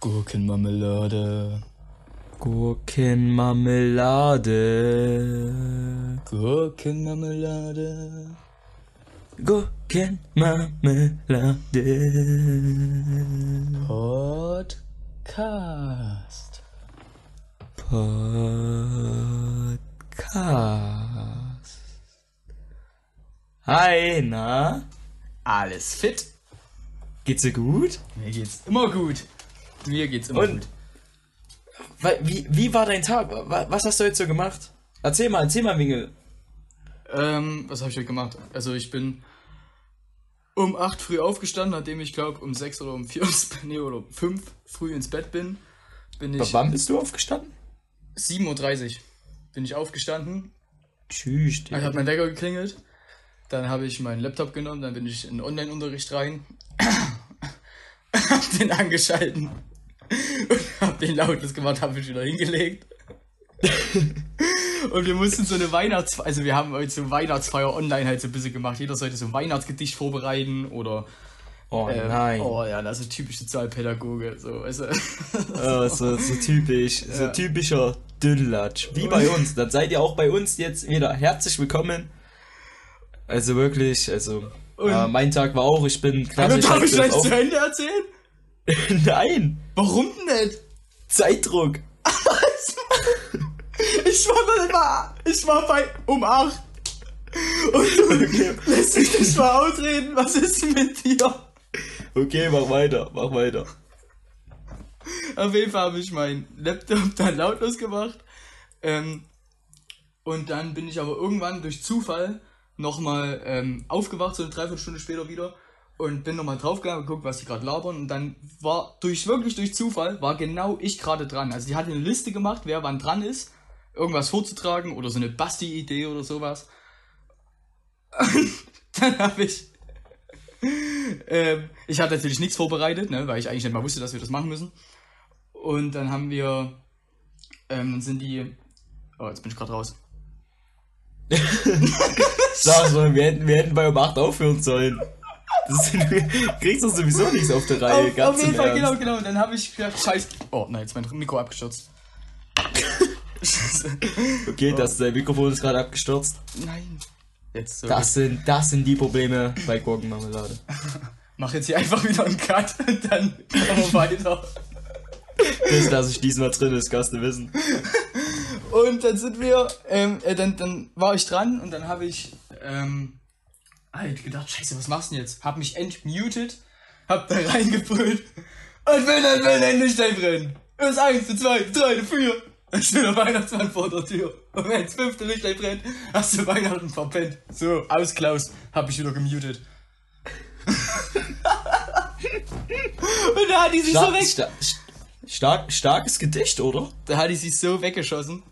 Gurkenmarmelade. Gurkenmarmelade. Gurkenmarmelade. Gurkenmarmelade. Podcast. Podcast. Hi, na? Alles fit? Geht's dir gut? Mir geht's immer gut. Mir geht's immer Und? gut. Wie, wie war dein Tag? Wa- Was hast du heute so gemacht? Erzähl mal, erzähl mal, Wingel. Ähm, was habe ich heute gemacht? Also ich bin um 8 früh aufgestanden, nachdem ich glaube um 6 oder um 4 ins Bett, nee, oder um 5 früh ins Bett bin. Bin ich Wann bist du aufgestanden? 7.30 Uhr bin ich aufgestanden. Tschüss, Ich habe mein Wecker geklingelt. Dann habe ich meinen Laptop genommen, dann bin ich in den Online-Unterricht rein. hab den angeschalten. Und hab den lautlos gemacht, hab mich wieder hingelegt. Und wir mussten so eine Weihnachtsfeier, also wir haben heute so Weihnachtsfeier online halt so ein bisschen gemacht. Jeder sollte so ein Weihnachtsgedicht vorbereiten oder. Oh äh, nein. Oh ja, das ist typisch Sozialpädagoge. So, du? Oh, so, so typisch, so Ja. typischer Düllatsch. Wie bei uns. Dann seid ihr auch bei uns jetzt wieder herzlich willkommen. Also wirklich, also ja, mein Tag war auch, ich bin klassisch darf ich gleich zu Ende erzählen? Nein, Warum nicht? Zeitdruck. Ich war immer, ich war bei um 8. Und du lässt mich nicht mal ausreden. Was ist denn mit dir? Okay, mach weiter, mach weiter. Auf jeden Fall habe ich meinen Laptop dann lautlos gemacht. Ähm, und dann bin ich aber irgendwann durch Zufall nochmal ähm, aufgewacht, so eine Dreiviertelstunde später wieder. Und bin nochmal draufgegangen, geguckt, was die gerade labern. Und dann war durch wirklich durch Zufall, war genau ich gerade dran. Also die hatte eine Liste gemacht, wer wann dran ist, irgendwas vorzutragen oder so eine Basti-Idee oder sowas. Und dann habe ich. Ähm, ich hatte natürlich nichts vorbereitet, ne, weil ich eigentlich nicht mal wusste, dass wir das machen müssen. Und dann haben wir, ähm, dann sind die, oh, jetzt bin ich gerade raus. Sag mal, wir hätten, wir hätten bei um 8 aufhören sollen. Das kriegst du sowieso nichts auf der Reihe, auf, ganz auf jeden Fall, Ernst. genau, genau. Und dann habe ich gedacht, scheiße. Oh nein, jetzt mein Mikro abgestürzt. Okay, das dein Mikrofon ist gerade abgestürzt. nein. Jetzt so. Das sind, das sind die Probleme bei Gurkenmarmelade. Mach jetzt hier einfach wieder einen Cut und dann machen wir weiter. Das lasse ich diesmal drin, das kannst du wissen. Und dann sind wir, ähm, äh, dann, dann war ich dran und dann habe ich, ähm, halt gedacht, scheiße, was machst du denn jetzt? Hab mich entmutet, hab da reingebrüllt und will dann, will dann Lichtlein brennen. Das eins, das zwei, drei, vier. Da steht der Weihnachtsmann vor der Tür. Und wenn das fünfte Lichtlein brennt, hast du Weihnachten verpennt. So, aus Klaus, hab ich wieder gemutet. und da hat die sich so Stark, weg, sta stark, starkes Gedicht, oder? da hat die sich so weggeschossen.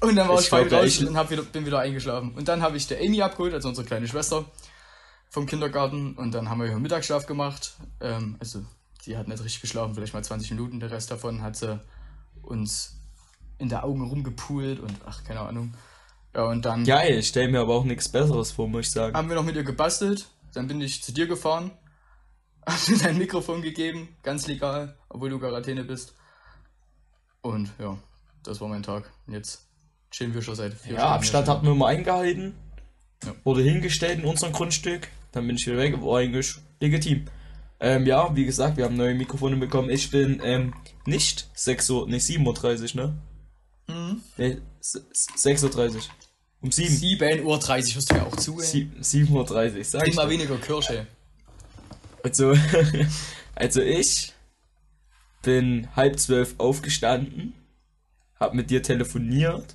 Und dann war Ich ich, voll glaub, raus und hab wieder, bin wieder eingeschlafen. Und dann habe ich der Amy abgeholt, also unsere kleine Schwester, vom Kindergarten. Und dann haben wir hier Mittagsschlaf gemacht. Ähm, also, sie hat nicht richtig geschlafen, vielleicht mal 20 Minuten. Der Rest davon hat sie uns in der Augen rumgepult und ach, keine Ahnung. Ja, und dann Geil, ich stell mir aber auch nichts Besseres vor, muss ich sagen. haben wir noch mit ihr gebastelt. Dann bin ich zu dir gefahren. Hab dir dein Mikrofon gegeben, ganz legal, obwohl du Quarantäne bist. Und ja, das war mein Tag. Und jetzt chillen wir schon seit vier Ja, Abstand hier hatten wir immer eingehalten. Ja. Wurde hingestellt in unserem Grundstück. Dann bin ich wieder weg, war eigentlich legitim. Ähm, ja, wie gesagt, wir haben neue Mikrofone bekommen. Ich bin ähm, nicht 6 Uhr, nicht 7.30 Uhr, ne? Mhm. S- 6.30 Uhr. Um 7. 7.30 Uhr, hörst du mir auch zu, ey? Sie- 7.30 Uhr, sag ich. Immer weniger Kirsche. Also, also ich bin halb zwölf aufgestanden, hab mit dir telefoniert,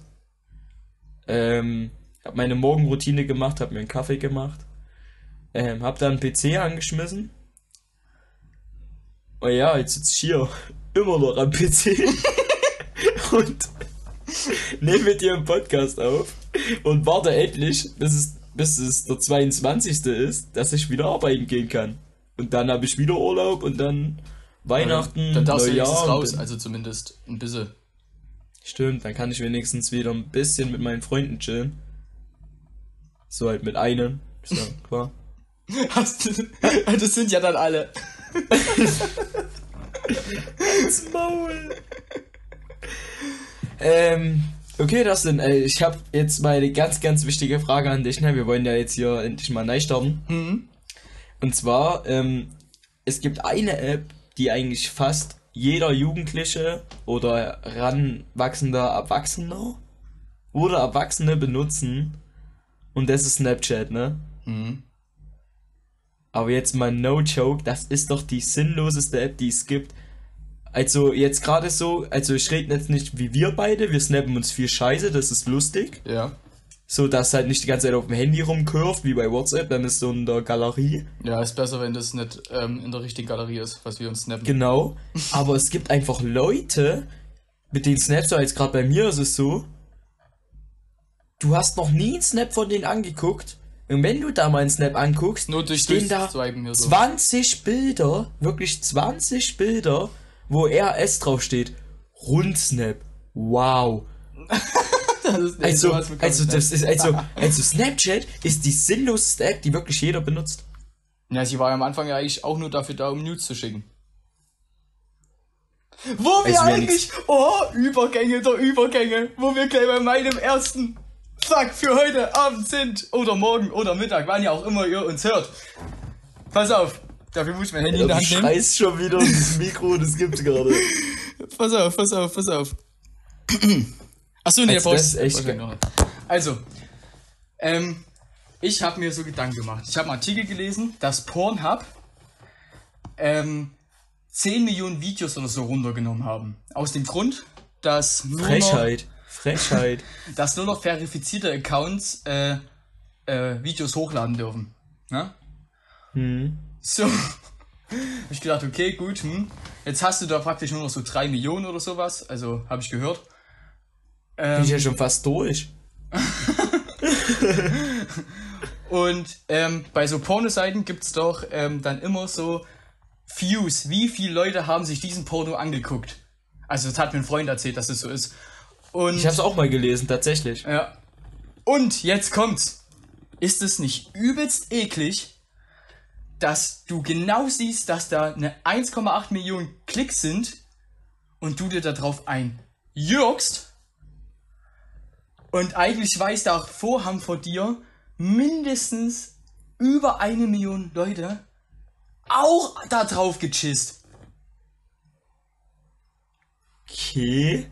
ähm, hab meine Morgenroutine gemacht, hab mir einen Kaffee gemacht, ähm, hab dann einen PC angeschmissen. Und ja, jetzt sitze ich hier immer noch am PC und nehme mit dir einen Podcast auf und warte endlich, bis es, bis es der 22. ist, dass ich wieder arbeiten gehen kann. Und dann habe ich wieder Urlaub und dann Weihnachten, Dann darfst du Neujahr. und raus, also zumindest ein bisschen. Stimmt, dann kann ich wenigstens wieder ein bisschen mit meinen Freunden chillen. So halt mit einem. Ist ja klar. Hast du, das sind ja dann alle. Ins Maul. ähm, okay, das sind, äh, ich habe jetzt mal eine ganz, ganz wichtige Frage an dich. Ne? Wir wollen ja jetzt hier endlich mal neu starten. Mhm. Und zwar, ähm, es gibt eine App, die eigentlich fast jeder Jugendliche oder ranwachsender Erwachsener oder Erwachsene benutzen. Und das ist Snapchat, ne? Mhm. Aber jetzt mal no joke, das ist doch die sinnloseste App, die es gibt. Also jetzt gerade so, also ich rede jetzt nicht wie wir beide, wir snappen uns viel Scheiße, das ist lustig. Ja. So, dass halt nicht die ganze Zeit auf dem Handy rumkurft, wie bei WhatsApp, dann ist so in der Galerie. Ja, ist besser, wenn das nicht ähm, in der richtigen Galerie ist, was wir uns snappen. Genau. Aber es gibt einfach Leute, mit denen snapst du jetzt gerade bei mir ist es so, du hast noch nie einen Snap von denen angeguckt. Und wenn du da mal einen Snap anguckst, Nur durch stehen da so. 20 Bilder, wirklich 20 Bilder, wo RS draufsteht. Rundsnap. Wow. Das Also, also ne? das ist, also, also Snapchat ist die sinnloseste App, die wirklich jeder benutzt. Ja, sie war ja am Anfang ja eigentlich auch nur dafür da, um Nudes zu schicken. Wo wir Also, wenn eigentlich, oh, Übergänge der Übergänge, wo wir gleich bei meinem ersten Fuck für heute Abend sind, oder morgen oder Mittag, wann ja auch immer ihr uns hört. Pass auf, dafür muss ich mein Handy in Du der Hand nehmen. scheißt schon wieder ins Mikro, das gibt's gerade. Pass auf, pass auf, pass auf. Achso, nee, Also, der echt noch. Also, ähm, ich habe mir so Gedanken gemacht. Ich habe einen Artikel gelesen, dass Pornhub ähm, 10 Millionen Videos oder so runtergenommen haben. Aus dem Grund, dass nur, noch, Frechheit. Frechheit. dass nur noch verifizierte Accounts äh, äh, Videos hochladen dürfen. Ne? Hm. So. hab ich gedacht, okay, gut, hm. Jetzt hast du da praktisch nur noch so 3 Millionen oder sowas. Also, habe ich gehört. Bin Ähm, ich ja schon fast durch. Und ähm, bei so Pornoseiten gibt's doch ähm, dann immer so Views. Wie viele Leute haben sich diesen Porno angeguckt? Also das hat mir ein Freund erzählt, dass es so ist. Und Ich hab's auch mal gelesen, tatsächlich. ja. Und jetzt kommt's. Ist es nicht übelst eklig, dass du genau siehst, dass da eine 1,8 Millionen Klicks sind und du dir darauf einjürgst und eigentlich weiß der Vorhang vor dir mindestens über eine Million Leute auch da drauf gechisst. Okay.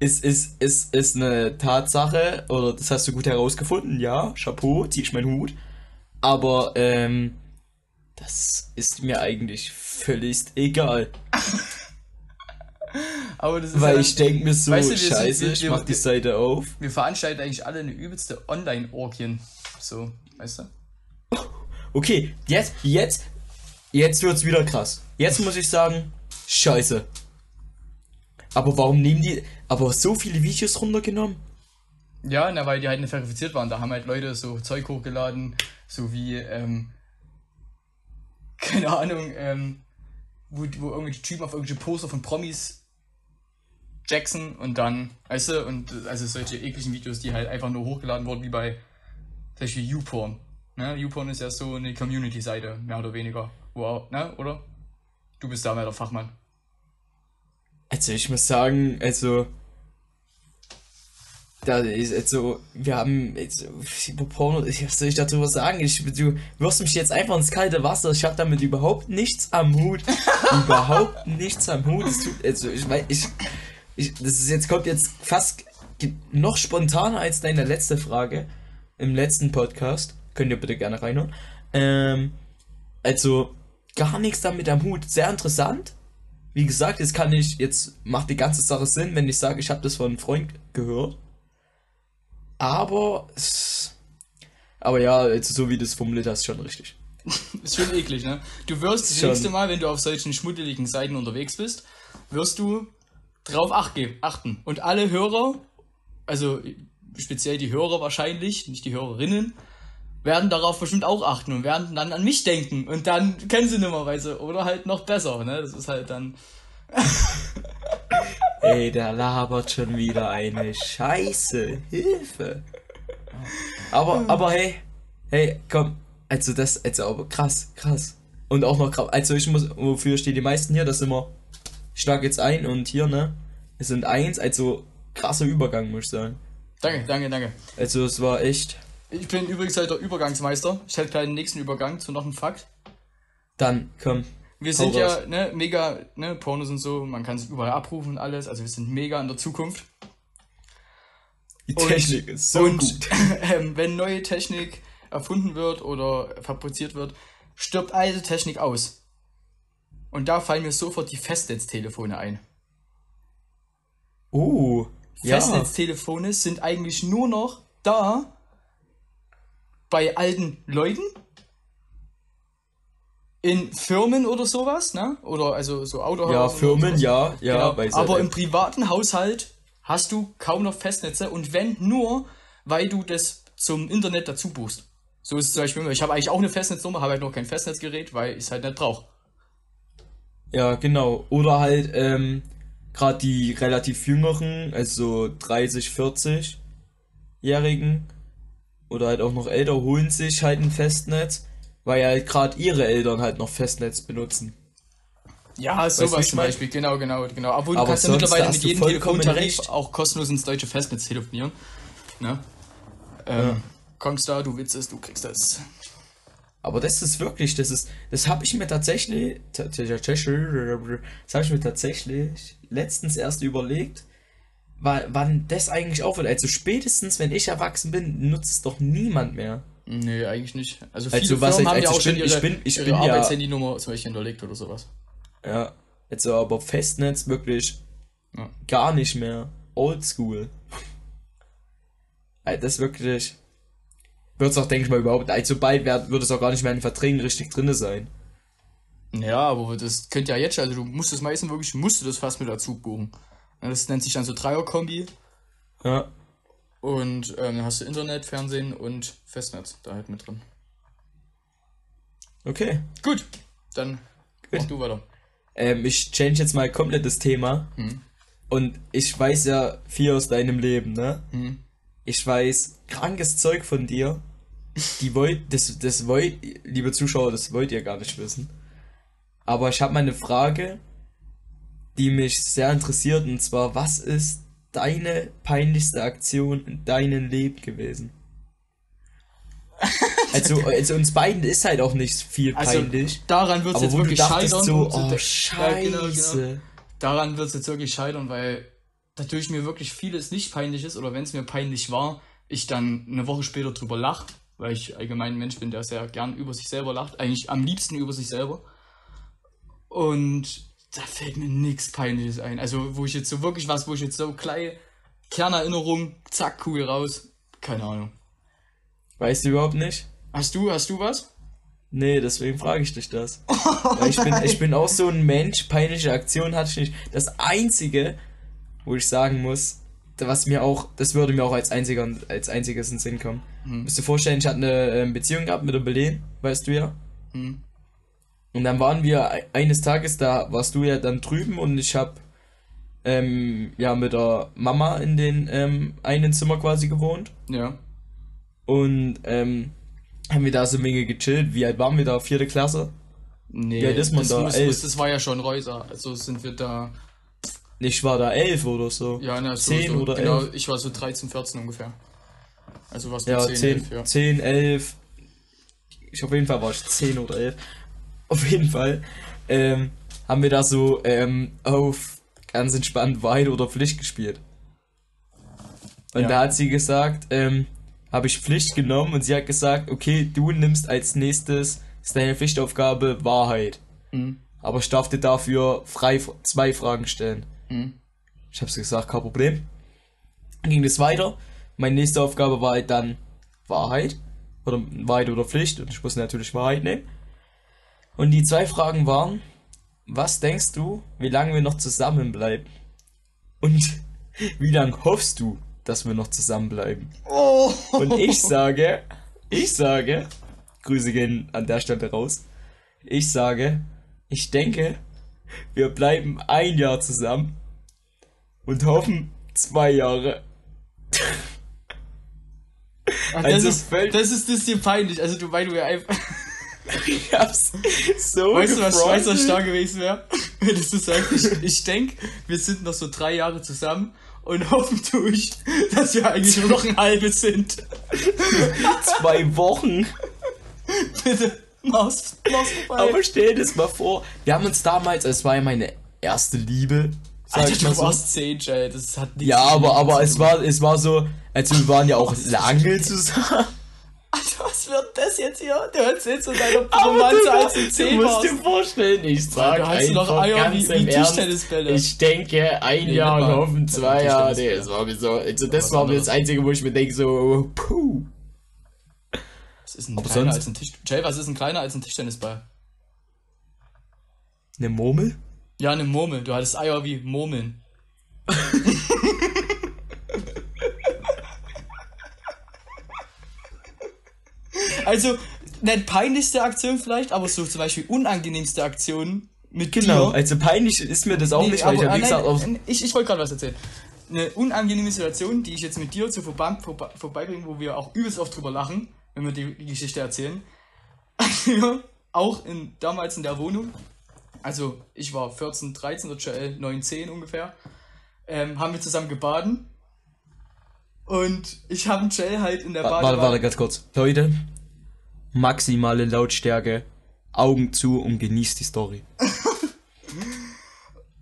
Ist, ist, ist, ist eine Tatsache, oder das hast du gut herausgefunden, ja, Chapeau, zieh ich meinen Hut. Aber, ähm, das ist mir eigentlich völlig egal. Aber das ist Weil ja ich denke mir so, Weißt du, wir sind- scheiße, wir- ich mach die Seite auf. wir veranstalten eigentlich alle eine übelste Online-Orgien. So, weißt du? Okay, jetzt, jetzt, jetzt wird's wieder krass. Jetzt muss ich sagen, scheiße. Aber warum nehmen die, aber so viele Videos runtergenommen? Ja, na, weil die halt nicht verifiziert waren. Da haben halt Leute so Zeug hochgeladen, so wie, ähm, keine Ahnung, ähm, wo, wo irgendwelche Typen auf irgendwelche Poster von Promis Jackson und dann, weißt du, und also solche ekligen Videos, die halt einfach nur hochgeladen wurden, wie bei zum Beispiel YouPorn. Ne? YouPorn ist ja so eine Community-Seite, mehr oder weniger. Wow, ne, oder? Du bist da mehr der Fachmann. Also ich muss sagen, also da ist also wir haben jetzt über Porno, was soll ich darüber sagen? Ich, du wirst mich jetzt einfach ins kalte Wasser. Ich habe damit überhaupt nichts am Hut, überhaupt nichts am Hut. Es tut, also ich weiß, ich, ich, das ist jetzt kommt jetzt fast noch spontaner als deine letzte Frage im letzten Podcast. Könnt ihr bitte gerne reinhören. Ähm, also gar nichts damit am Hut. Sehr interessant. Wie gesagt, jetzt kann ich, jetzt macht die ganze Sache Sinn, wenn ich sage, ich habe das von einem Freund gehört. Aber, aber ja, jetzt so wie du es formuliert hast, schon richtig. Ist schon eklig, ne? Du wirst das Schon. nächste Mal, wenn du auf solchen schmuddeligen Seiten unterwegs bist, wirst du drauf ach ge- achten. Und alle Hörer, also speziell die Hörer wahrscheinlich, nicht die Hörerinnen, werden darauf bestimmt auch achten und werden dann an mich denken. Und dann kennen sie nimmerweise. Oder halt noch besser, ne? Das ist halt dann. Ey, der labert schon wieder eine Scheiße. Hilfe. Aber, aber hey, hey, komm. Also das, also aber krass, krass. Und auch noch krass. Also ich muss, wofür stehen die meisten hier? Das immer ich schlag jetzt ein und hier, ne? Es sind eins, also krasser Übergang, muss ich sagen. Danke, danke, danke. Also es war echt. Ich bin übrigens halt der Übergangsmeister. Ich hätte gleich den nächsten Übergang zu noch einem Fakt. Dann, komm. Wir sind ja ne, mega, ne, Pornos und so, man kann sich überall abrufen und alles, also wir sind mega in der Zukunft. Die Technik und, ist so und, gut. Ähm, wenn neue Technik erfunden wird oder fabriziert wird, stirbt alte Technik aus. Und da fallen mir sofort die Festnetztelefone ein. Oh, ja. Festnetztelefone sind eigentlich nur noch da bei alten Leuten in Firmen oder sowas, ne? Oder also so Autohaus. Ja, Firmen, ja, ja. Genau. Aber im privaten Haushalt hast du kaum noch Festnetze und wenn nur, weil du das zum Internet dazu buchst. So ist es zum Beispiel, ich habe eigentlich auch eine Festnetznummer, habe halt noch kein Festnetzgerät, weil ich es halt nicht brauche. Ja, genau. Oder halt, ähm, gerade die relativ jüngeren, also 30, 40-Jährigen oder halt auch noch älter, holen sich halt ein Festnetz, weil halt gerade ihre Eltern halt noch Festnetz benutzen. Ja, sowas zum Beispiel, genau, genau, genau. Obwohl du kannst ja mittlerweile mit jedem Telefontarif auch kostenlos ins deutsche Festnetz telefonieren. Ne? Ähm, ja. Kommst da, du willst es, du kriegst es. Aber das ist wirklich, das ist, das habe ich mir tatsächlich, das habe ich mir tatsächlich letztens erst überlegt, wann das eigentlich aufhört. Also spätestens, wenn ich erwachsen bin, nutzt es doch niemand mehr. Nee, eigentlich nicht. Also viele also, was Firmen ich, haben ja auch schon ihre, ich bin, ich ihre bin Arbeitshandynummer zum Beispiel hinterlegt oder sowas. Ja, also aber Festnetz wirklich ja. gar nicht mehr. Oldschool. das ist wirklich. Wird es auch, denke ich mal, überhaupt. Also bald wird es auch gar nicht mehr in den Verträgen richtig drin sein. Ja, aber das könnte ja jetzt, also du musst das meistens wirklich, musst du das fast mit dazu buchen. Das nennt sich dann so Dreier-Kombi. Ja. Und ähm, dann hast du Internet, Fernsehen und Festnetz da halt mit drin. Okay. Gut, dann Gut. mach du weiter. Ähm, ich change jetzt mal komplett das Thema. Hm. Und ich weiß ja viel aus deinem Leben, ne? Hm. Ich weiß krankes Zeug von dir. Die wollt, das, das wollt, liebe Zuschauer, das wollt ihr gar nicht wissen. Aber ich habe mal eine Frage, die mich sehr interessiert, und zwar, was ist deine peinlichste Aktion in deinem Leben gewesen? Also, also uns beiden ist halt auch nicht viel also, peinlich. Also, daran wird es jetzt wirklich scheitern. So, oh, scheiße. Ja, genau, genau. Daran wird es jetzt wirklich scheitern, weil natürlich mir wirklich vieles nicht peinlich ist oder wenn es mir peinlich war, ich dann eine Woche später drüber lache, weil ich allgemein ein Mensch bin, der sehr gern über sich selber lacht, eigentlich am liebsten über sich selber. Und da fällt mir nichts Peinliches ein. Also, wo ich jetzt so wirklich was, wo ich jetzt so kleine Kernerinnerung, zack, Kugel raus, keine Ahnung. Weißt du überhaupt nicht? Hast du, hast du was? Nee, deswegen frage ich dich das. Oh, ich, bin, ich bin auch so ein Mensch, peinliche Aktion hatte ich nicht. Das Einzige, wo ich sagen muss, was mir auch, das würde mir auch als einziger, als einziges in den Sinn kommen. Hm. Musst du dir vorstellen, ich hatte eine ähm, Beziehung gehabt mit der Belen, weißt du ja. Hm. Und dann waren wir eines Tages, da warst du ja dann drüben und ich habe ähm, ja mit der Mama in den ähm, einen Zimmer quasi gewohnt. Ja. Und ähm, haben wir da so Menge gechillt. Wie alt waren wir da? Vierte Klasse? Nee, Wie alt ist man das da? Muss, elf. das war ja schon Reuser. Also sind wir da. Ich war da elf oder so. Ja, ne, so, 10 so, oder genau, elf. ich war so 13, 14 ungefähr. Also was ja, 10, 10, 11, ja. 10, 11. Ich auf jeden Fall war ich 10 oder 11. Auf jeden Fall ähm, haben wir da so ähm, auf ganz entspannt Wein oder Pflicht gespielt. Und ja. da hat sie gesagt, ähm, habe ich Pflicht genommen und sie hat gesagt, okay, du nimmst als nächstes, ist deine Pflichtaufgabe Wahrheit. Mhm. Aber ich darf dir dafür frei zwei Fragen stellen. Mhm. Ich habe gesagt, kein Problem. Dann ging es weiter. Meine nächste Aufgabe war halt dann Wahrheit. Oder Wahrheit oder Pflicht. Und ich musste natürlich Wahrheit nehmen. Und die zwei Fragen waren, was denkst du, wie lange wir noch zusammenbleiben? Und wie lange hoffst du, dass wir noch zusammenbleiben? Oh. Und ich sage, ich sage, Grüße gehen an der Stelle raus. Ich sage, ich denke, wir bleiben ein Jahr zusammen und hoffen zwei Jahre. Ach, also das, ist, das ist das hier peinlich. Also du, weil du ja einfach. Ich hab's so Weißt du, was, weißt, du, was gefreut. stark gewesen wäre? Wenn du sagst, ich, ich denke, wir sind noch so drei Jahre zusammen und hoffen tue ich, dass wir eigentlich nur noch ein halbes sind. Zwei Wochen. Bitte, mach's, mach's vorbei. Aber stell dir das mal vor. Wir haben uns damals, es war ja meine erste Liebe. Sag Alter, ich mal du so. warst 10, Jay, das hat nichts Ja, aber, aber es war, es war so, also wir waren ja auch lange zusammen. Alter, was wird das jetzt hier? Du erzählst von deiner Romanze, du, als du du 10 musst dir vorstellen, ich sag Da hast du einfach Eier ganz wie- wie Tischtennisbälle. Ich denke, ein Nee, Jahr und hoffen zwei Jahre. Nee, das war mir so, also das war mir das Einzige, wo ich mir denke so, puh. Was ist ein Aber kleiner sonst- als ein Tisch... Jay, was ist ein kleiner als ein Tischtennisball? Eine Murmel? Ja, eine Murmel. Du hattest Eier wie Murmeln. also, nicht peinlichste Aktion vielleicht, aber so zum Beispiel unangenehmste Aktionen mit Genau, dir. also peinlich ist mir das auch Nee, nicht, weil ich aber, hab wie gesagt, nein, auf, ich, ich wollte gerade was erzählen. Eine unangenehme Situation, die ich jetzt mit dir zu vorba vorba vorbeibringen, wo wir auch übelst oft drüber lachen, wenn wir die, Geschichte erzählen. Auch in, damals in der Wohnung, also ich war 14, 13 oder Joel 9, 10 ungefähr, ähm, haben wir zusammen gebaden. Und ich habe Joel halt in der warte, Badewanne... warte, ganz kurz. Leute, maximale Lautstärke, Augen zu und genießt die Story.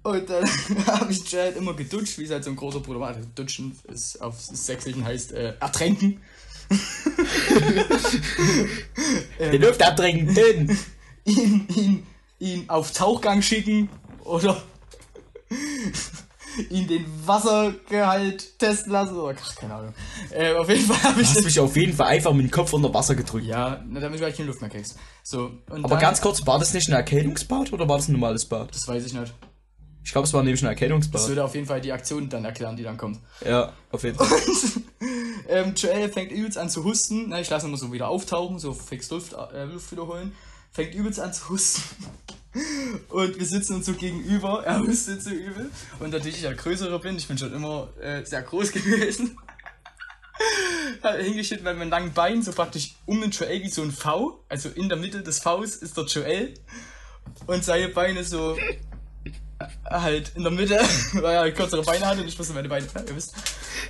Und dann habe ich Joel immer gedutscht, wie es halt so ein großer Bruder war. Also Dutschen ist auf Sächsischen heißt äh, ertränken. Die Luft abtrinken, ihn, ihn, ihn auf Tauchgang schicken oder ihn den Wassergehalt testen lassen oder ach, keine Ahnung. Äh, auf jeden Fall habe Du hast ich mich auf jeden Fall einfach mit dem Kopf unter Wasser gedrückt. ja, na, damit du gleich keine Luft mehr kriegst. So, und Aber dann, ganz kurz, war das nicht ein Erkältungsbad oder war das ein normales Bad? das weiß ich nicht. Ich glaube, es war nämlich ein Das Erkältungsbad. würde auf jeden Fall die Aktion dann erklären, die dann kommt. Ja, auf jeden Fall. ähm, Joel fängt übelst an zu husten. Na, ich lasse ihn immer so wieder auftauchen, so fix Luft, äh, Luft wiederholen. Fängt übelst an zu husten. Und wir sitzen uns so gegenüber. Er hustet so übel. Und natürlich ich ja größere bin. Ich bin schon immer äh, sehr groß gewesen. Hat hingeschnitten mit meinen langen Beinen, so praktisch um den Joel wie so ein V. Also in der Mitte des Vs ist der Joel. Und seine Beine so halt in der Mitte, weil er halt kürzere Beine hatte und ich musste meine Beine, ihr wisst.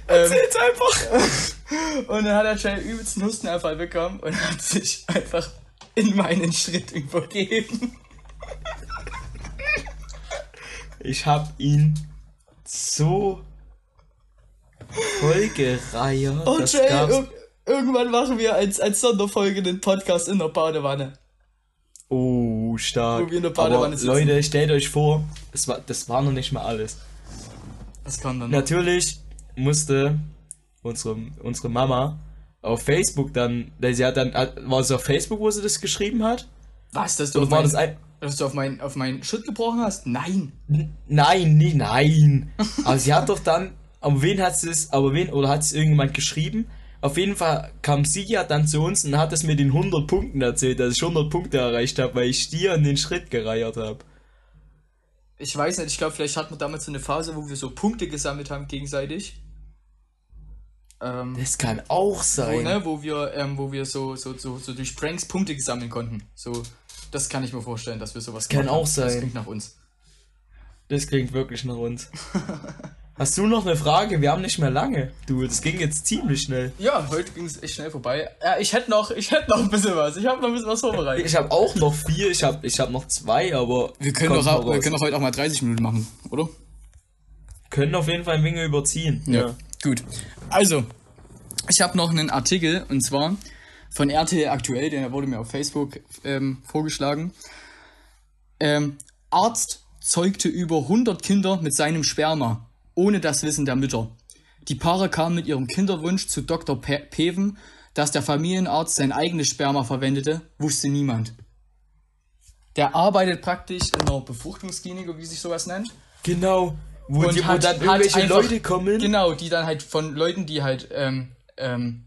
Ähm, Jetzt einfach. und dann hat er schnell übelsten Hustenanfall bekommen und hat sich einfach in meinen Schritt übergeben. Ich hab ihn so voll gereiert. Und das Jay, ir irgendwann machen wir als, als Sonderfolge den Podcast in der Badewanne. Oh, stark. Wo wir in der Badewanne Aber sitzen. Leute, stellt euch vor, das war, das war noch nicht mal alles. Das kann dann. Natürlich musste unsere, unsere Mama auf Facebook dann, sie hat dann, war es auf Facebook, wo sie das geschrieben hat? Was, dass du, war das ein, dass du auf meinen auf mein Schritt gebrochen hast? Nein. N- Nein, nicht, nein. Aber sie hat doch dann, aber wen hat sie es, aber wen, oder hat es irgendjemand geschrieben? Auf jeden Fall kam sie ja dann zu uns und hat es mir den 100 Punkten erzählt, dass ich 100 Punkte erreicht habe, weil ich dir in den Schritt gereiert habe. Ich weiß nicht, ich glaube, vielleicht hatten wir damals so eine Phase, wo wir so Punkte gesammelt haben gegenseitig. Ähm, Das kann auch wo, sein. ne, wo wir, ähm, wo wir so, so, so, so durch Pranks Punkte sammeln konnten. So, das kann ich mir vorstellen, dass wir sowas Kann haben. auch sein. Das klingt nach uns. Das klingt wirklich nach uns. Hast du noch eine Frage? Wir haben nicht mehr lange. Du, das ging jetzt ziemlich schnell. Ja, heute ging es echt schnell vorbei. Ja, ich hätte noch, ich hätte noch ein bisschen was. Ich habe noch ein bisschen was vorbereitet. Ich habe auch noch vier, ich habe ich hab noch zwei, aber Wir können, doch, auch- wir können doch heute auch mal 30 Minuten machen, oder? können auf jeden Fall ein wenig überziehen. Gut. Also, ich habe noch einen Artikel und zwar von RTL aktuell, der wurde mir auf Facebook ähm, vorgeschlagen. Ähm, Arzt zeugte über 100 Kinder mit seinem Sperma, ohne das Wissen der Mütter. Die Paare kamen mit ihrem Kinderwunsch zu Dr. Pe Peven, dass der Familienarzt sein eigenes Sperma verwendete, wusste niemand. Der arbeitet praktisch in einer Befruchtungsklinik, wie sich sowas nennt. Genau. Wo, Und die, wo hat- dann hat irgendwelche einfach- Leute kommen. Genau, die dann halt von Leuten, die halt ähm, ähm,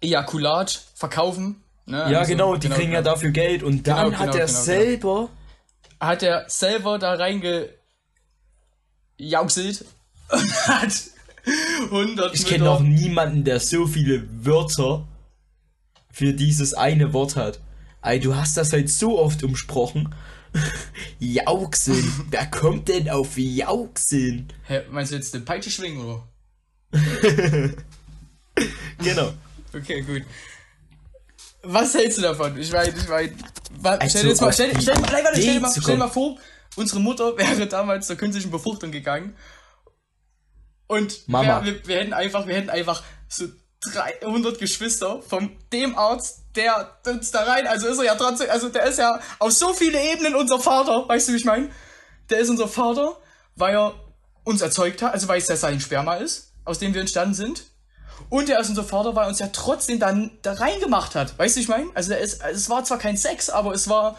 Ejakulat verkaufen. Ne? Ja, Also, genau, die kriegen ja genau. dafür Geld und dann Genau, hat genau, er genau, selber. Hat er selber da reingejauchselt und hat 100 Ich kenne noch niemanden, der so viele Wörter für dieses eine Wort hat. Ey, du hast das halt so oft umsprochen. Jauchsinn. Wer kommt denn auf Jauchsinn? Hä, meinst du jetzt den Peitsche schwingen oder? Genau. Okay, gut. Was hältst du davon? Ich meine, ich meine, Also stell dir mal, stell, stell, nein, warte, stell, mal, stell mal vor, unsere Mutter wäre damals zur künstlichen Befruchtung gegangen und Mama. Wir, wir, wir hätten einfach, wir hätten einfach so 300 Geschwister von dem Arzt, der uns da rein, also ist er ja trotzdem, also der ist ja auf so viele Ebenen unser Vater, weißt du, wie ich meine? Der ist unser Vater, weil er uns erzeugt hat, also weil es ja sein Sperma ist, aus dem wir entstanden sind. Und er ist unser Vater, weil er uns ja trotzdem dann da reingemacht hat. Weißt du, ich meine? Also, also es war zwar kein Sex, aber es war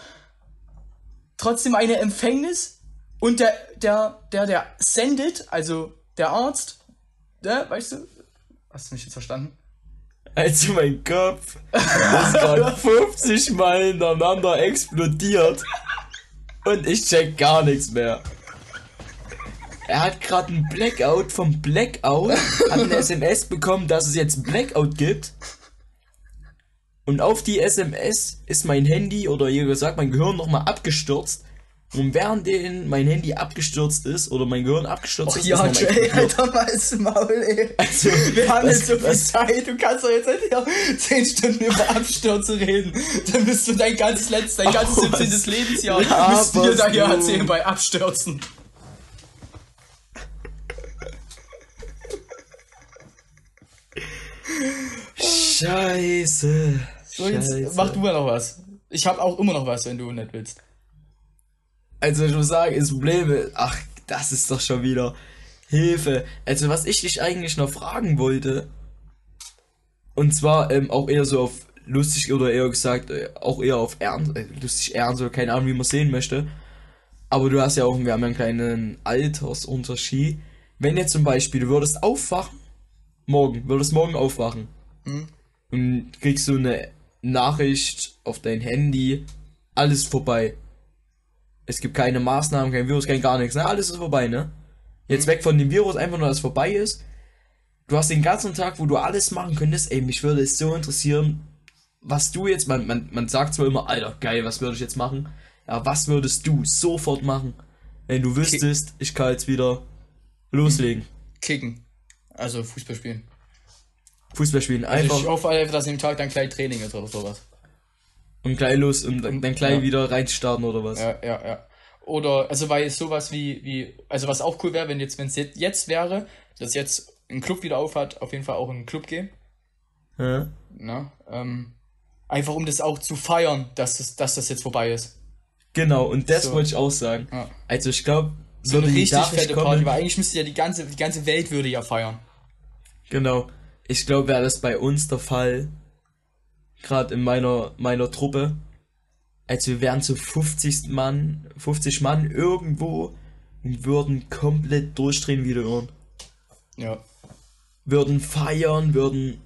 trotzdem eine Empfängnis. Und der, der, der, der sendet, also der Arzt, der, weißt du, hast du mich jetzt verstanden? Also mein Kopf ist gerade 50 Mal hintereinander explodiert. Und ich check gar nichts mehr. Er hat gerade einen Blackout vom Blackout, hat eine SMS bekommen, dass es jetzt Blackout gibt. Und auf die SMS ist mein Handy oder eher gesagt mein Gehirn nochmal abgestürzt. Und während den mein Handy abgestürzt ist oder mein Gehirn abgestürzt ist, ist nochmal explodiert. Alter, mal ins Maul, ey. Also, Wir haben jetzt so viel Zeit, du kannst doch jetzt nicht hier 10 Stunden über Abstürze reden. Dann bist du dein ganzes letztes, dein ganzes Oh, 17. was Lebensjahr, laberst müsst ihr da hier du? erzählen bei Abstürzen. Scheiße. So, jetzt Scheiße. mach du mal noch was. Ich habe auch immer noch was, wenn du nicht willst. Also ich muss sagen, das Problem ist, ach, das ist doch schon wieder Hilfe. Also was ich dich eigentlich noch fragen wollte, und zwar ähm, auch eher so auf lustig oder eher gesagt, äh, auch eher auf ernst, äh, lustig ernst oder keine Ahnung, wie man sehen möchte. Aber du hast ja auch, wir haben ja einen kleinen Altersunterschied. Wenn jetzt zum Beispiel, du würdest aufwachen, morgen, würdest morgen aufwachen und kriegst so eine Nachricht auf dein Handy, alles vorbei. Es gibt keine Maßnahmen, kein Virus, kein gar nichts, ne? Alles ist vorbei, ne? Jetzt weg von dem Virus, einfach nur, dass es vorbei ist. Du hast den ganzen Tag, wo du alles machen könntest, ey, mich würde es so interessieren, was du jetzt, man, man, man sagt zwar immer, Alter, geil, was würde ich jetzt machen? Ja, was würdest du sofort machen, wenn du wüsstest, ich kann jetzt wieder loslegen? Kicken. Also Fußball spielen. Fußball spielen, Also einfach ich hoffe dass im Tag dann gleich Training ist oder sowas. und gleich los und dann, dann gleich Ja. wieder reinstarten oder was. Ja, ja, ja. Oder, also weil sowas wie, wie, also was auch cool wäre, wenn jetzt, wenn es jetzt, jetzt wäre, dass jetzt ein Club wieder auf hat, auf jeden Fall auch in einen Club gehen. Ja. Ne? Ähm, einfach um das auch zu feiern, dass das, dass das jetzt vorbei ist. Genau, und das So. wollte ich auch sagen. Ja. Also ich glaube, So eine die richtig fette Party, weil eigentlich müsste ja die ganze, die ganze Welt würde ja feiern. Genau. Ich glaube, wäre das bei uns der Fall, gerade in meiner, meiner Truppe, als wir wären zu 50 Mann, 50 Mann irgendwo und würden komplett durchdrehen wie die Ohren. Ja. Würden feiern, würden,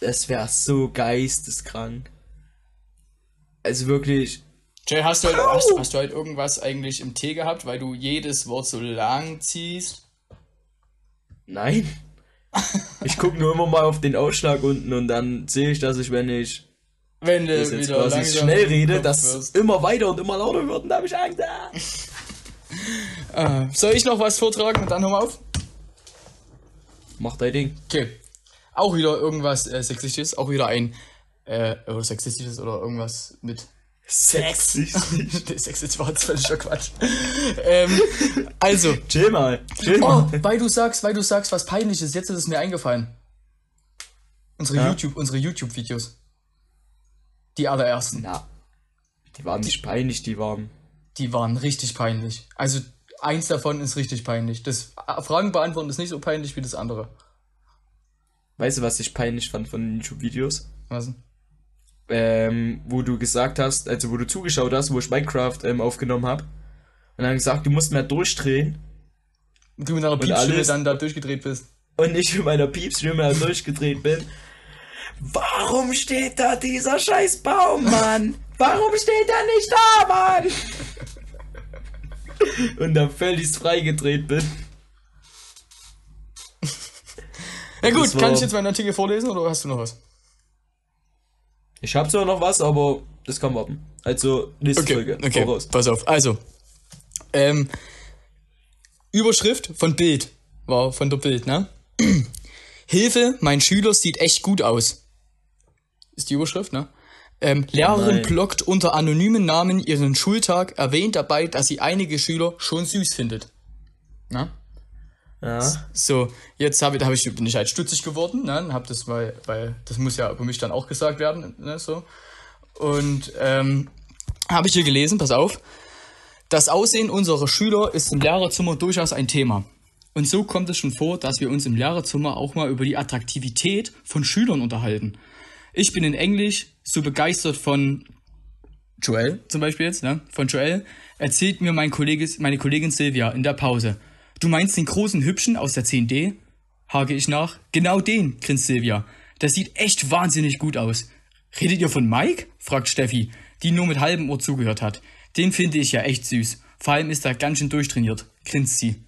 das wäre so geisteskrank. Also wirklich, Jay, hast du, halt, hast, hast du halt irgendwas eigentlich im Tee gehabt, weil du jedes Wort so lang ziehst? nein. Ich gucke nur immer mal auf den Ausschlag unten und dann sehe ich, dass ich, wenn ich Wenn du das jetzt wieder quasi schnell rede, dass wirst. immer weiter und immer lauter wird und da habe ich Angst. Ah. Äh, soll ich noch was vortragen und dann hör mal auf? Mach dein Ding. Okay. Auch wieder irgendwas äh, Sexistisches, auch wieder ein äh, oder Sexistisches oder irgendwas mit Sexy. Nee, Sexistisch war völliger Quatsch. ähm, also, Chill mal. Chill oh, mal. weil du sagst, weil du sagst, was peinlich ist, jetzt ist es mir eingefallen. Unsere Ja? YouTube, unsere YouTube-Videos. Die allerersten. Na, die waren nicht peinlich, die waren. Die waren richtig peinlich. Also, eins davon ist richtig peinlich. Das äh, Fragen beantworten ist nicht so peinlich wie das andere. Weißt du, was ich peinlich fand von den YouTube-Videos? Was denn? Ähm, wo du gesagt hast, also wo du zugeschaut hast, wo ich Minecraft ähm, aufgenommen habe. Und dann gesagt, du musst mehr durchdrehen. Du mit deiner Piepstimme alles- dann da durchgedreht bist. Und ich mit meiner Piepsstimme da durchgedreht bin. Warum steht da dieser scheiß Baum, Mann? Warum steht er nicht da, Mann? Und dann völlig freigedreht bin. Ja gut, war- kann ich jetzt meinen Artikel vorlesen oder hast du noch was? Ich habe zwar noch was, aber das kann warten. Also, nächste Okay, Folge. okay, Voraus. pass auf. Also, ähm, Überschrift von Bild, war von der Bild, ne? Hilfe, mein Schüler sieht echt gut aus. Ist die Überschrift, ne? Ähm, Lehrerin nein. blockt unter anonymen Namen ihren Schultag, erwähnt dabei, dass sie einige Schüler schon süß findet. Na? Ja. So, jetzt hab ich, da hab ich, bin ich halt stutzig geworden, ne? Hab das mal, weil das muss ja über mich dann auch gesagt werden, ne? So. Und ähm, habe ich hier gelesen, pass auf. Das Aussehen unserer Schüler ist im Lehrerzimmer durchaus ein Thema. Und so kommt es schon vor, dass wir uns im Lehrerzimmer auch mal über die Attraktivität von Schülern unterhalten. Ich bin in Englisch so begeistert von Joel zum Beispiel jetzt, ne? Von Joel erzählt mir mein Kollege, meine Kollegin Silvia in der Pause. Du meinst den großen Hübschen aus der 10D? Hake ich nach. Genau den, grinst Silvia. Der sieht echt wahnsinnig gut aus. Redet ihr von Mike? fragt Steffi, die nur mit halbem Ohr zugehört hat. Den finde ich ja echt süß. Vor allem ist er ganz schön durchtrainiert, grinst sie.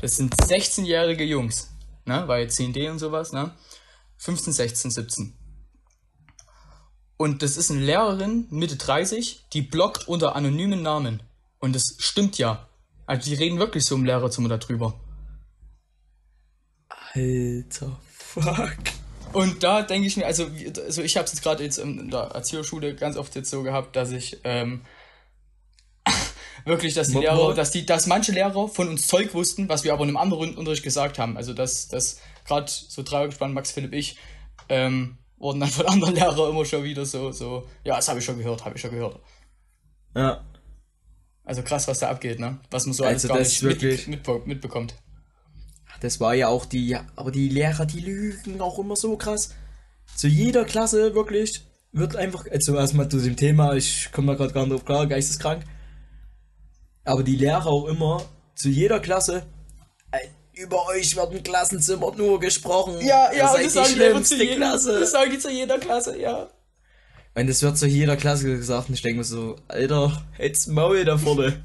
Das sind 16-jährige Jungs, ne? Weil 10D und sowas, ne? 15, 16, 17. Und das ist eine Lehrerin, Mitte 30, die bloggt unter anonymen Namen. Und das stimmt ja. Also die reden wirklich so im Lehrerzimmer darüber. Alter, fuck. Und da denke ich mir, also, also ich habe es jetzt gerade jetzt in der Erzieherschule ganz oft jetzt so gehabt, dass ich ähm, wirklich, dass die Lehrer, dass die, dass manche Lehrer von uns Zeug wussten, was wir aber in einem anderen Unterricht gesagt haben. Also dass, dass gerade so Dreiergespann, Max, Philipp, ich, ähm, wurden dann von anderen Lehrern immer schon wieder so, so, ja, das habe ich schon gehört, habe ich schon gehört. Ja. Also krass, was da abgeht, ne? Was man so Also alles gar das nicht mit, mitbe mitbekommt. Das war ja auch die, aber die Lehrer, die lügen auch immer so krass. Zu jeder Klasse wirklich wird einfach, also erstmal zu dem Thema, ich komme da gerade gar nicht drauf klar, geisteskrank. Aber die Lehrer auch immer zu jeder Klasse, über euch wird im Klassenzimmer nur gesprochen. Ja, ja, das die sagen die jedem, Klasse. das sagen die zu jeder Klasse, ja. Und das wird zu jeder Klasse gesagt und ich denke mir so, Alter, jetzt Maul da vorne.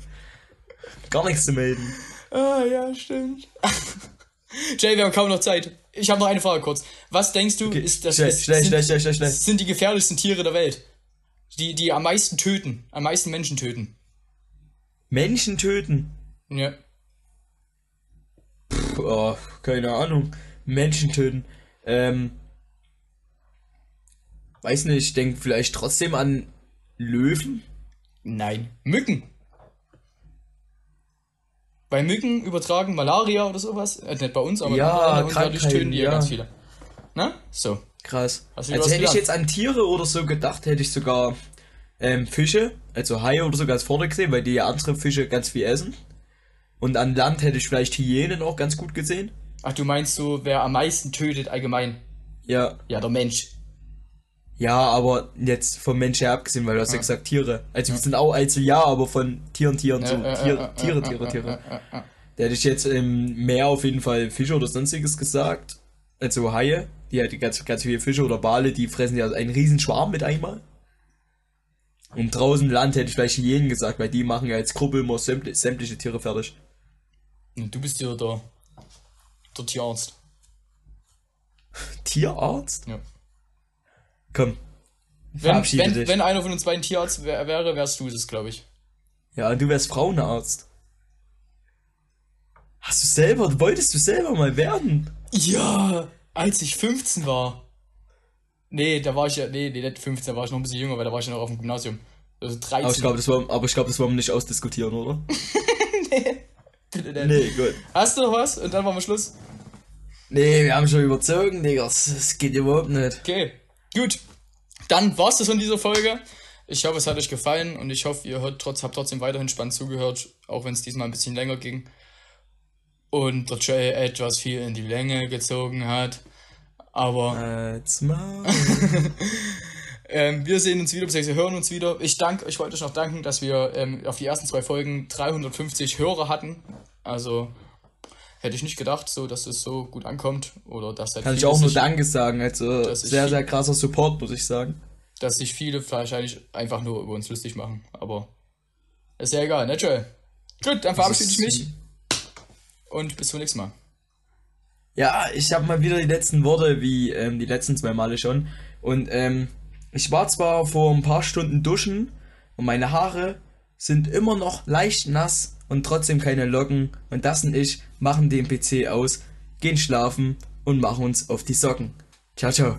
Gar nichts zu melden. Ah, ja, stimmt. Jay, wir haben kaum noch Zeit. Ich habe noch eine Frage kurz. Was denkst du, ist das schnell, ist, schnell, sind, schnell, schnell, schnell, schnell. sind die gefährlichsten Tiere der Welt? Die, die am meisten töten, am meisten Menschen töten. Menschen töten. Ja. Puh, oh, keine Ahnung. Menschen töten. Ähm. Weiß nicht, ich denke vielleicht trotzdem an Löwen. Nein. Mücken. Bei Mücken übertragen Malaria oder sowas. Äh, nicht bei uns, aber Ja, und dadurch töten die ja ganz viele. Na? So. Krass. Also hätte ich gelernt? jetzt an Tiere oder so gedacht, hätte ich sogar ähm, Fische, also Haie oder so ganz vorne gesehen, weil die ja andere Fische ganz viel essen. Und an Land hätte ich vielleicht Hyänen auch ganz gut gesehen. Ach, du meinst so, wer am meisten tötet allgemein? Ja, Ja, der Mensch. Ja, aber jetzt vom Mensch her abgesehen, weil du hast ja gesagt Tiere. Also wir sind auch, also ja, aber von Tieren, Tieren, so Tier, Tiere, Tiere, Tiere. Da hätte ich jetzt im Meer auf jeden Fall Fische oder sonstiges gesagt. Also Haie, die halt ganz, ganz viele Fische oder Wale, die fressen ja einen riesen Schwarm mit einmal. Und draußen Land hätte ich vielleicht Hyänen gesagt, weil die machen ja als Gruppe immer sämtliche, sämtliche Tiere fertig. Und Du bist ja der, der Tierarzt. Tierarzt? Ja. Komm. Wenn, wenn, dich. wenn einer von uns beiden Tierarzt wär, wäre, wärst du es, glaube ich. Ja, du wärst Frauenarzt. Hast du selber, wolltest du selber mal werden? Ja, als ich 15 war. Nee, da war ich ja, nee, nee, nicht 15, da war ich noch ein bisschen jünger, weil da war ich ja noch auf dem Gymnasium. Also 13. Aber ich glaube, das war, aber ich glaube, das wollen wir nicht ausdiskutieren, oder? Bitte nicht. Nee, gut. Hast du noch was? Und dann machen wir Schluss. Nee, wir haben schon überzogen, Digga. Das, das geht überhaupt nicht. Okay, gut. Dann war's das von dieser Folge. Ich hoffe, es hat euch gefallen und ich hoffe, ihr hört trotz, habt trotzdem weiterhin spannend zugehört, auch wenn es diesmal ein bisschen länger ging. Und der Jay etwas viel in die Länge gezogen hat. Aber ähm, wir sehen uns wieder, beziehungsweise hören uns wieder. Ich danke, ich wollte euch noch danken, dass wir ähm, auf die ersten zwei Folgen 350 Hörer hatten. Also hätte ich nicht gedacht, so dass es so gut ankommt. Oder dass halt Kann ich auch nur Danke sagen. Also sehr, sehr krasser Support, muss ich sagen. dass sich viele wahrscheinlich einfach nur über uns lustig machen. Aber ist ja egal, ne, Joel? Gut, dann verabschiede ich mich und bis zum nächsten Mal. Ja, ich habe mal wieder die letzten Worte, wie ähm, die letzten zwei Male schon. Und ähm, Ich war zwar vor ein paar Stunden duschen und meine Haare sind immer noch leicht nass und trotzdem keine Locken und das und ich machen den PC aus, gehen schlafen und machen uns auf die Socken. Ciao, ciao.